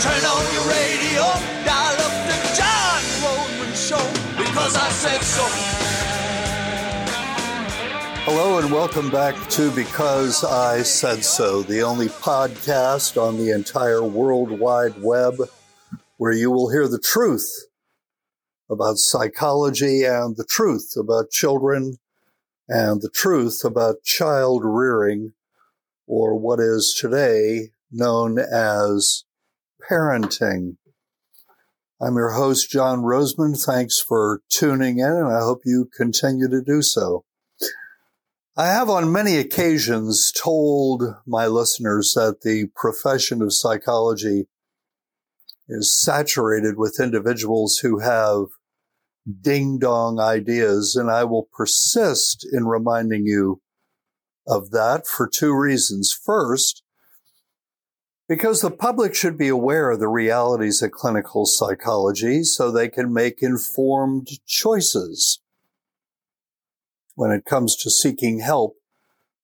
turn on your radio, dial up the John show, because I said so. Hello and welcome back to Because I Said So, the only podcast on the entire World Wide Web where you will hear the truth about psychology and the truth about children and the truth about child rearing or what is today known as parenting. I'm your host, John Rosemond. Thanks for tuning in and I hope you continue to do so. I have on many occasions told my listeners that the profession of psychology is saturated with individuals who have ding dong ideas, and I will persist in reminding you of that for two reasons. First, because the public should be aware of the realities of clinical psychology so they can make informed choices when it comes to seeking help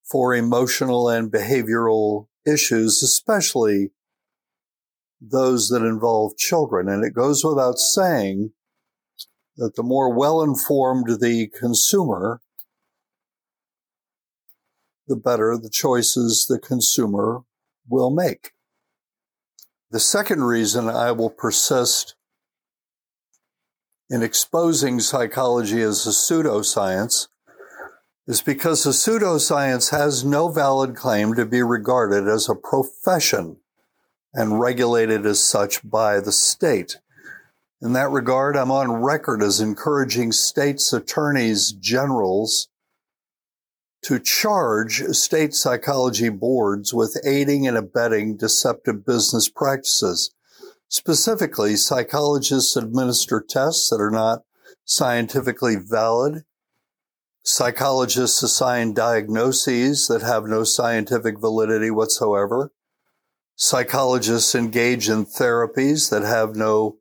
for emotional and behavioral issues, especially those that involve children. And it goes without saying that the more well informed the consumer, the better the choices the consumer will make. The second reason I will persist in exposing psychology as a pseudoscience is because the pseudoscience has no valid claim to be regarded as a profession and regulated as such by the state. In that regard, I'm on record as encouraging states' attorneys generals to charge state psychology boards with aiding and abetting deceptive business practices. Specifically, psychologists administer tests that are not scientifically valid Psychologists assign diagnoses that have no scientific validity whatsoever. Psychologists engage in therapies that have no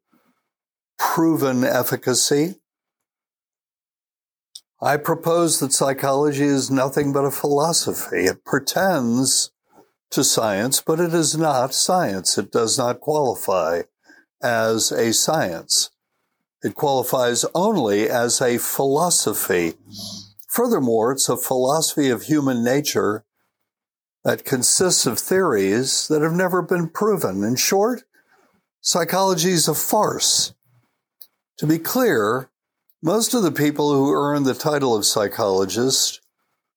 proven efficacy. I propose that psychology is nothing but a philosophy. It pretends to science, but it is not science. It does not qualify as a science. It qualifies only as a philosophy. Furthermore, it's a philosophy of human nature that consists of theories that have never been proven. In short, psychology is a farce. To be clear, most of the people who earn the title of psychologist,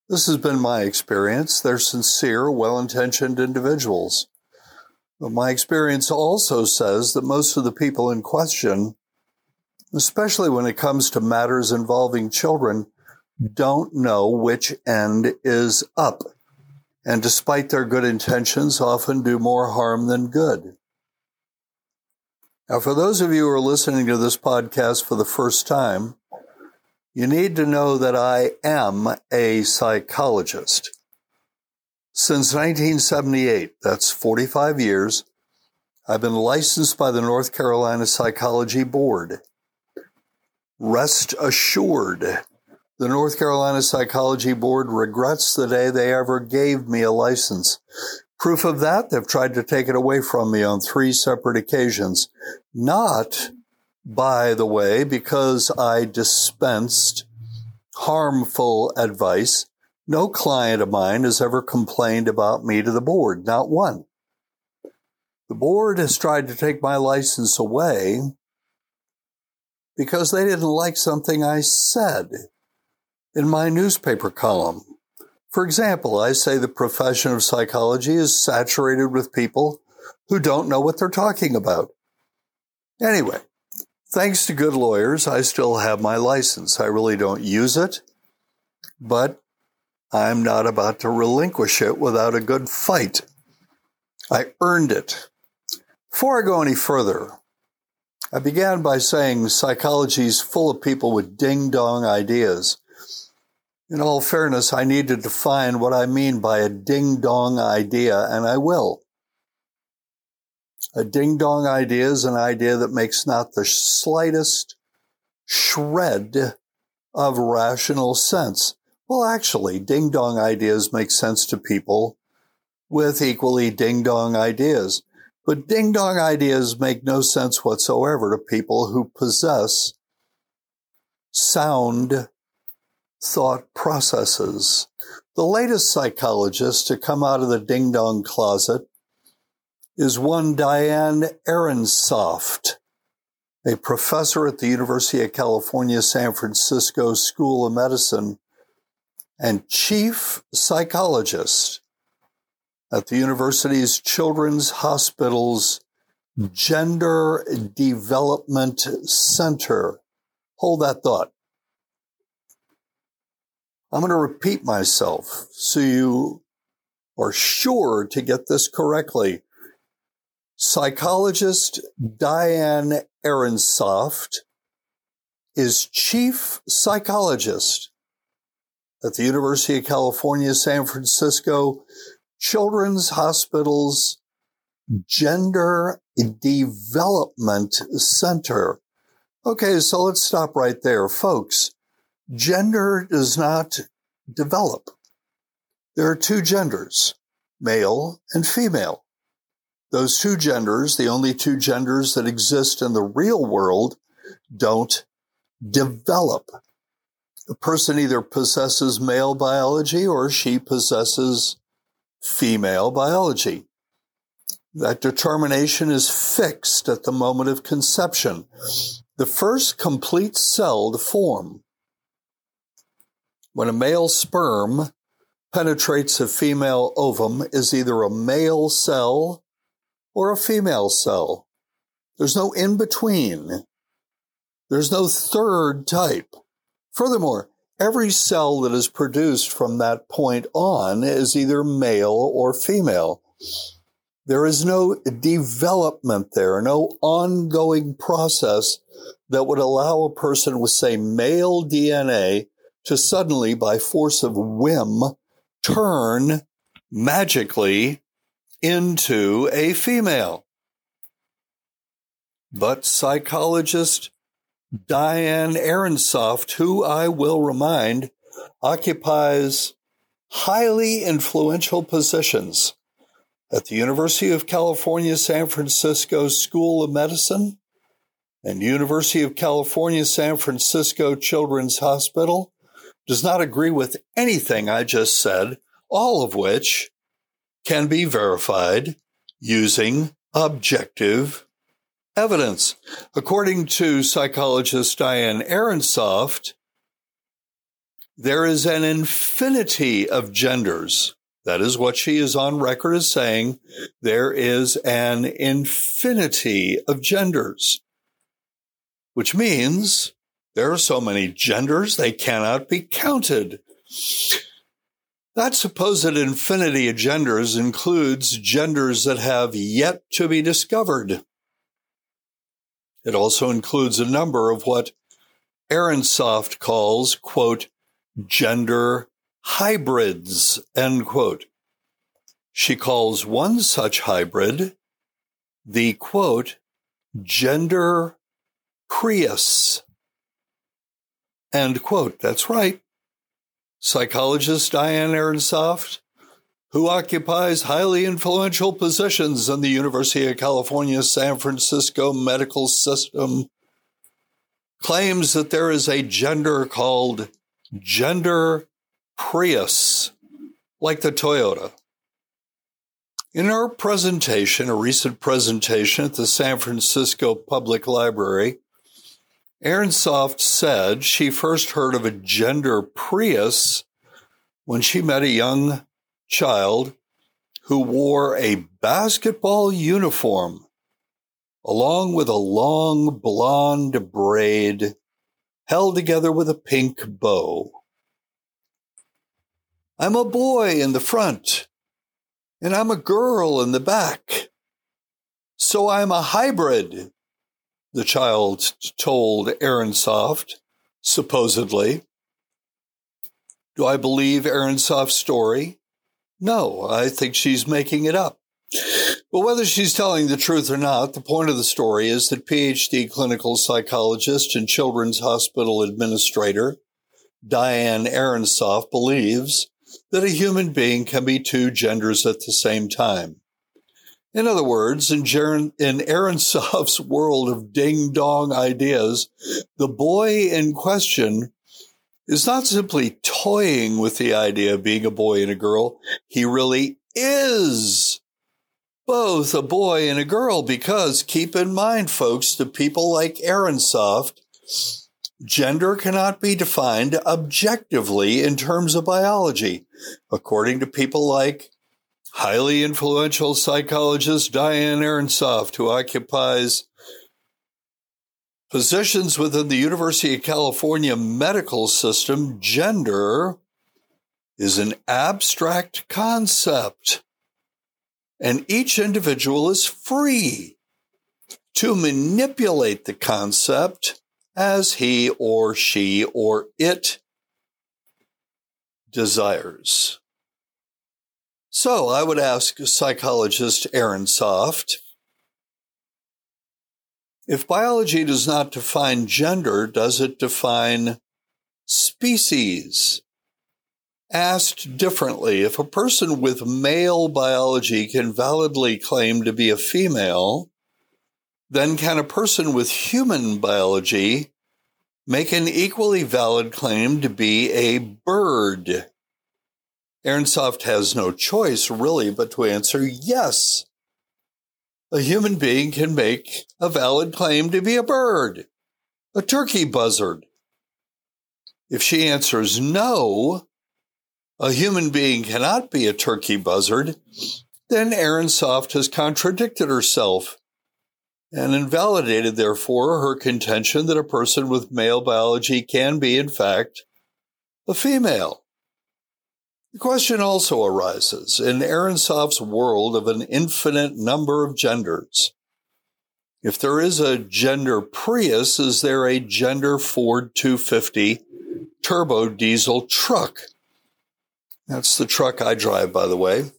this has been my experience, they're sincere, well intentioned individuals. But my experience also says that most of the people in question, especially when it comes to matters involving children, don't know which end is up. And despite their good intentions, often do more harm than good. Now, for those of you who are listening to this podcast for the first time, you need to know that I am a psychologist. Since 1978, that's 45 years, I've been licensed by the North Carolina Psychology Board. Rest assured, the North Carolina Psychology Board regrets the day they ever gave me a license. Proof of that, they've tried to take it away from me on three separate occasions. Not, by the way, because I dispensed harmful advice. No client of mine has ever complained about me to the board, not one. The board has tried to take my license away because they didn't like something I said in my newspaper column. For example, I say the profession of psychology is saturated with people who don't know what they're talking about. Anyway, thanks to good lawyers, I still have my license. I really don't use it, but I'm not about to relinquish it without a good fight. I earned it. Before I go any further, I began by saying psychology is full of people with ding dong ideas In all fairness, I need to define what I mean by a ding dong idea, and I will. A ding dong idea is an idea that makes not the slightest shred of rational sense. Well, actually, ding dong ideas make sense to people with equally ding dong ideas. But ding dong ideas make no sense whatsoever to people who possess sound thought processes. The latest psychologist to come out of the ding dong closet is one Diane Ehrensaft, a professor at the University of California, San Francisco School of Medicine and chief psychologist at the university's Children's Hospital's Gender Development Center. Hold that thought. I'm going to repeat myself so you are sure to get this correctly. Psychologist Diane Ehrensaft is chief psychologist at the University of California, San Francisco Children's Hospital's Gender Development Center. Okay, so let's stop right there. Folks, gender does not develop. There are two genders, male and female. Those two genders, the only two genders that exist in the real world, don't develop. A person either possesses male biology or she possesses female biology. That determination is fixed at the moment of conception. The first complete cell to form when a male sperm penetrates a female ovum is either a male cell or a female cell. There's no in between. There's no third type. Furthermore, every cell that is produced from that point on is either male or female. There is no development there, no ongoing process that would allow a person with, say, male DNA to suddenly, by force of whim, turn magically into a female. But psychologist Diane Ehrensaft, who I will remind occupies highly influential positions at the University of California, San Francisco School of Medicine and University of California, San Francisco Children's Hospital does not agree with anything I just said, all of which can be verified using objective evidence. According to psychologist Diane Ehrensaft, there is an infinity of genders. That is what she is on record as saying. There is an infinity of genders, which means there are so many genders, they cannot be counted. That supposed infinity of genders includes genders that have yet to be discovered. It also includes a number of what Ehrensaft calls, quote, gender hybrids, end quote. She calls one such hybrid the, quote, gender Prius, End quote. That's right. Psychologist Diane Ehrensaft, who occupies highly influential positions in the University of California San Francisco medical system, claims that there is a gender called gender Prius, like the Toyota. In her presentation, a recent presentation at the San Francisco Public Library, Ehrensaft said she first heard of a gender Prius when she met a young child who wore a basketball uniform along with a long blonde braid held together with a pink bow. I'm a boy in the front and I'm a girl in the back. So I'm a hybrid, the child told Ehrensaft, supposedly. Do I believe Ehrensaft's story? No, I think she's making it up. But whether she's telling the truth or not, the point of the story is that PhD clinical psychologist and children's hospital administrator Diane Ehrensaft believes that a human being can be two genders at the same time. In other words, in, Jaron, in Ehrensaft's world of ding dong ideas, the boy in question is not simply toying with the idea of being a boy and a girl. He really is both a boy and a girl because keep in mind, folks, to people like Ehrensaft, gender cannot be defined objectively in terms of biology. According to people like highly influential psychologist Diane Ehrensaft, who occupies positions within the University of California medical system, gender is an abstract concept and each individual is free to manipulate the concept as he or she or it desires. So I would ask psychologist Ehrensaft if biology does not define gender, does it define species? Asked differently, if a person with male biology can validly claim to be a female, then can a person with human biology make an equally valid claim to be a bird? Ehrensaft has no choice, really, but to answer yes. A human being can make a valid claim to be a bird, a turkey buzzard. If she answers no, a human being cannot be a turkey buzzard, then Ehrensaft has contradicted herself and invalidated, therefore, her contention that a person with male biology can be, in fact, a female. The question also arises in Ehrensaft's world of an infinite number of genders. If there is a gender Prius, is there a gender Ford 250 turbo diesel truck? That's the truck I drive, by the way.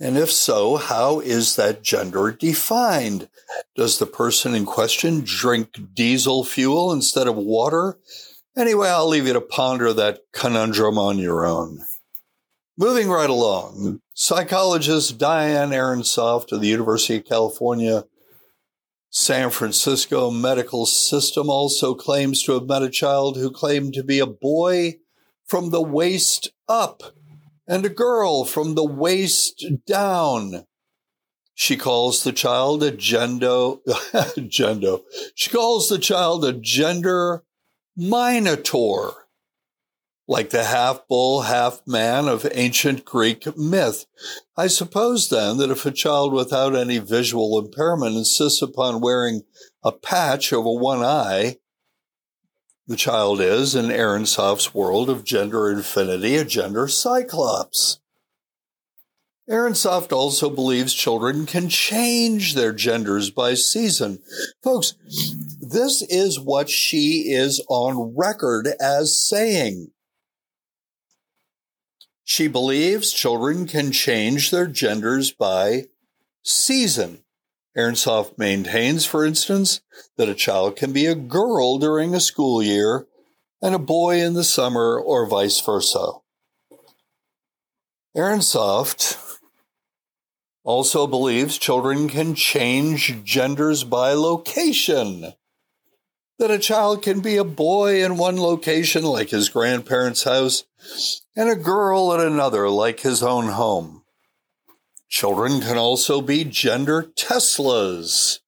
And if so, how is that gender defined? Does the person in question drink diesel fuel instead of water? Anyway, I'll leave you to ponder that conundrum on your own. Moving right along, psychologist Diane Ehrensaft of the University of California San Francisco medical system also claims to have met a child who claimed to be a boy from the waist up and a girl from the waist down. She calls the child a gendo, gendo. She calls the child a gender minotaur, like the half bull, half man of ancient Greek myth. I suppose then that if a child without any visual impairment insists upon wearing a patch over one eye, the child is, in Ehrensaft's world of gender infinity, a gender cyclops. Ehrensaft also believes children can change their genders by season. Folks, this is what she is on record as saying. She believes children can change their genders by season. Ehrensaft maintains, for instance, that a child can be a girl during a school year and a boy in the summer or vice versa. Ehrensaft also believes children can change genders by location. That a child can be a boy in one location, like his grandparents' house, and a girl at another, like his own home. Children can also be gender Teslas.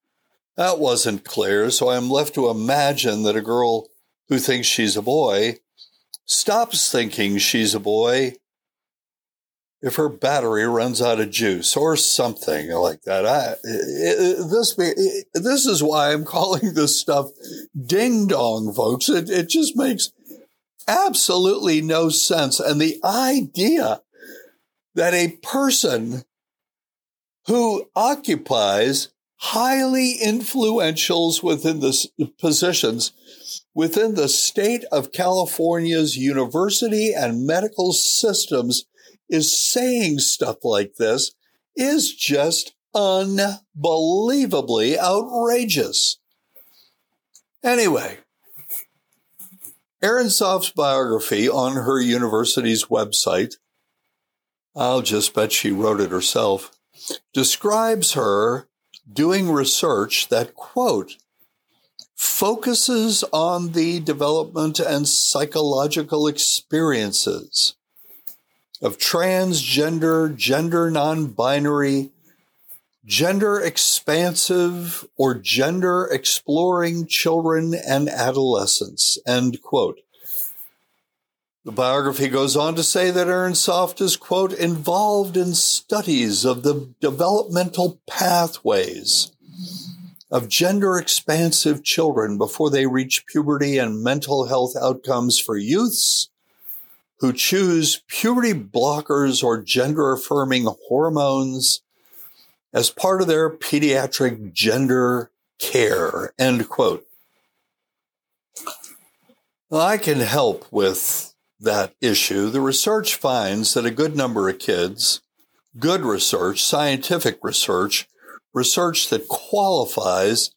That wasn't clear, so I'm left to imagine that a girl who thinks she's a boy stops thinking she's a boy if her battery runs out of juice or something like that. I, it, this this is why I'm calling this stuff ding dong, folks. It, it just makes absolutely no sense, and the idea that a person who occupies highly influential within the positions within the state of California's university and medical systems is saying stuff like this is just unbelievably outrageous. Anyway, Ehrensaft's biography on her university's website, I'll just bet she wrote it herself, describes her doing research that, quote, focuses on the development and psychological experiences of transgender, gender non binary, gender expansive, or gender exploring children and adolescents. End quote. The biography goes on to say that Ehrensaft is, quote, involved in studies of the developmental pathways of gender expansive children before they reach puberty and mental health outcomes for youths who choose puberty blockers or gender affirming hormones as part of their pediatric gender care. End quote. I can help with that issue. The research finds that a good number of kids, good research, scientific research, research that qualifies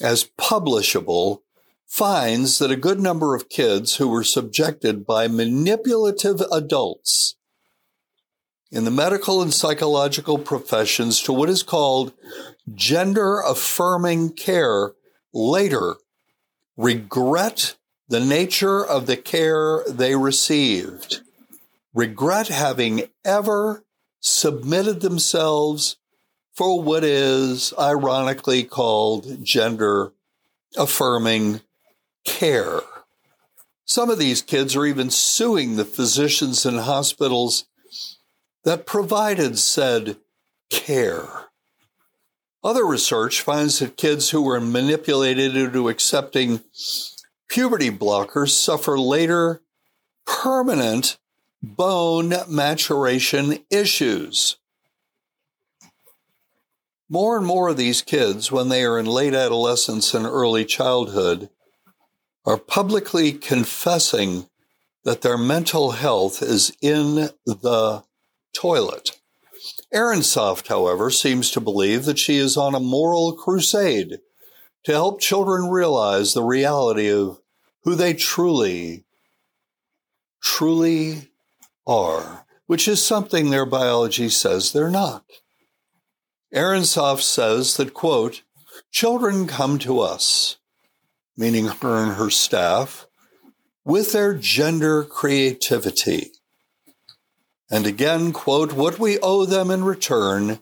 as publishable, finds that a good number of kids who were subjected by manipulative adults in the medical and psychological professions to what is called gender affirming care later regret the nature of the care they received, regret having ever submitted themselves for what is ironically called gender affirming care. Some of these kids are even suing the physicians and hospitals that provided said care. Other research finds that kids who were manipulated into accepting puberty blockers suffer later permanent bone maturation issues. More and more of these kids, when they are in late adolescence and early childhood, are publicly confessing that their mental health is in the toilet. Ehrensaft, however, seems to believe that she is on a moral crusade to help children realize the reality of who they truly, truly are, which is something their biology says they're not. Ehrensaft says that, quote, children come to us meaning her and her staff, with their gender creativity. And again, quote, what we owe them in return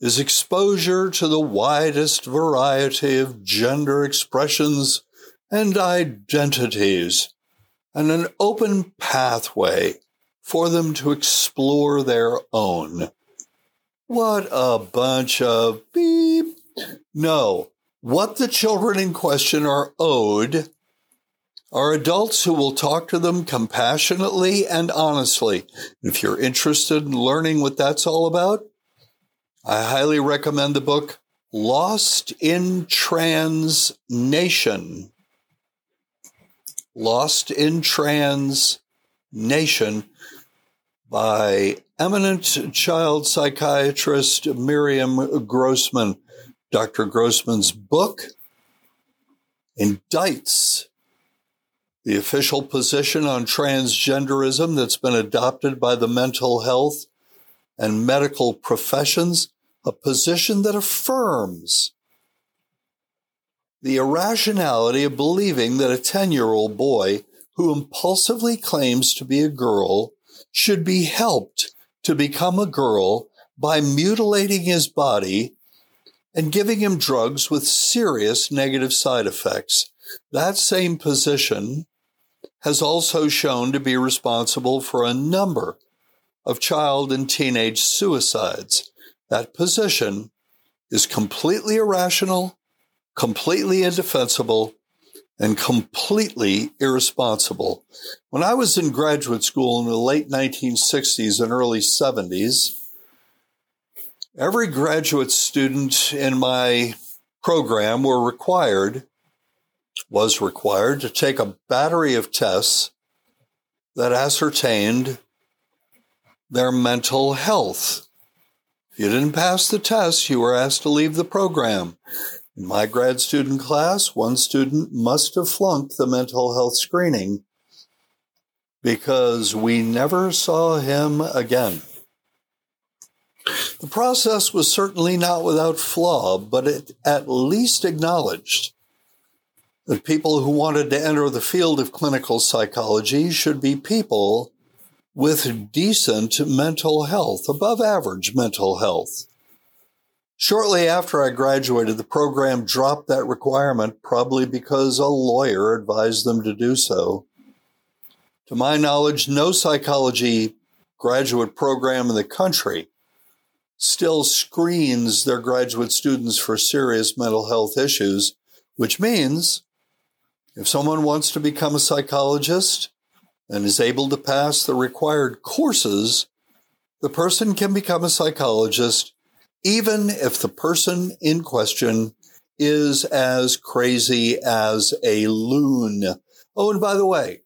is exposure to the widest variety of gender expressions and identities, and an open pathway for them to explore their own. What a bunch of beep. No, what the children in question are owed are adults who will talk to them compassionately and honestly. If you're interested in learning what that's all about, I highly recommend the book Lost in Trans Nation. Lost in Trans Nation by eminent child psychiatrist Miriam Grossman. Dr. Grossman's book indicts the official position on transgenderism that's been adopted by the mental health and medical professions, a position that affirms the irrationality of believing that a 10 year old boy who impulsively claims to be a girl should be helped to become a girl by mutilating his body and giving him drugs with serious negative side effects. That same position has also shown to be responsible for a number of child and teenage suicides. That position is completely irrational, completely indefensible, and completely irresponsible. When I was in graduate school in the late 1960s and early 70s, Every graduate student in my program were required, was required to take a battery of tests that ascertained their mental health. If you didn't pass the test, you were asked to leave the program. In my grad student class, one student must have flunked the mental health screening because we never saw him again. The process was certainly not without flaw, but it at least acknowledged that people who wanted to enter the field of clinical psychology should be people with decent mental health, above average mental health. Shortly after I graduated, the program dropped that requirement, probably because a lawyer advised them to do so. To my knowledge, no psychology graduate program in the country still screens their graduate students for serious mental health issues, which means if someone wants to become a psychologist and is able to pass the required courses, the person can become a psychologist even if the person in question is as crazy as a loon. Oh, and by the way,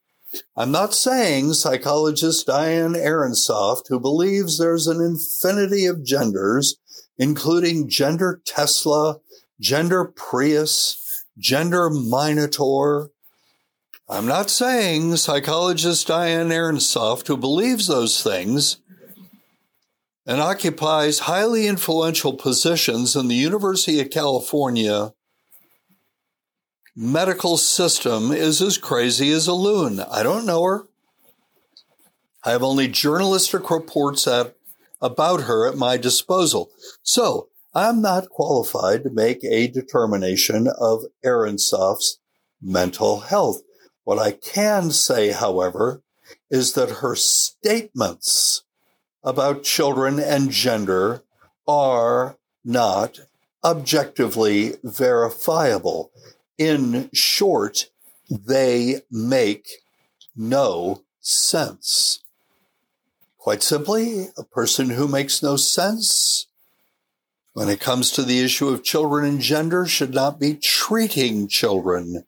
I'm not saying psychologist Diane Ehrensaft, who believes there's an infinity of genders, including gender Tesla, gender Prius, gender Minotaur. I'm not saying psychologist Diane Ehrensaft, who believes those things and occupies highly influential positions in the University of California medical system is as crazy as a loon. I don't know her. I have only journalistic reports at, about her at my disposal. So I'm not qualified to make a determination of Ehrensaft's mental health. What I can say, however, is that her statements about children and gender are not objectively verifiable. In short, they make no sense. Quite simply, a person who makes no sense when it comes to the issue of children and gender should not be treating children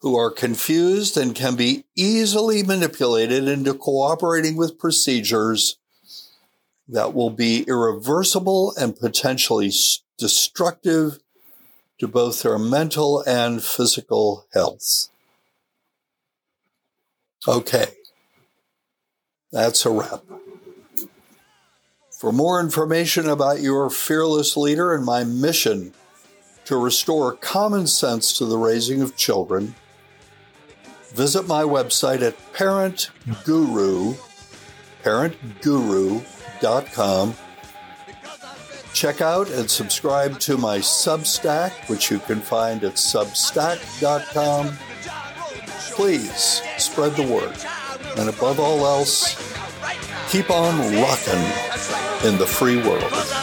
who are confused and can be easily manipulated into cooperating with procedures that will be irreversible and potentially destructive to both their mental and physical health. Okay, that's a wrap. For more information about your fearless leader and my mission to restore common sense to the raising of children, visit my website at parentguru, parentguru.com Check out and subscribe to my Substack, which you can find at substack.com. Please spread the word. And above all else, keep on rocking in the free world.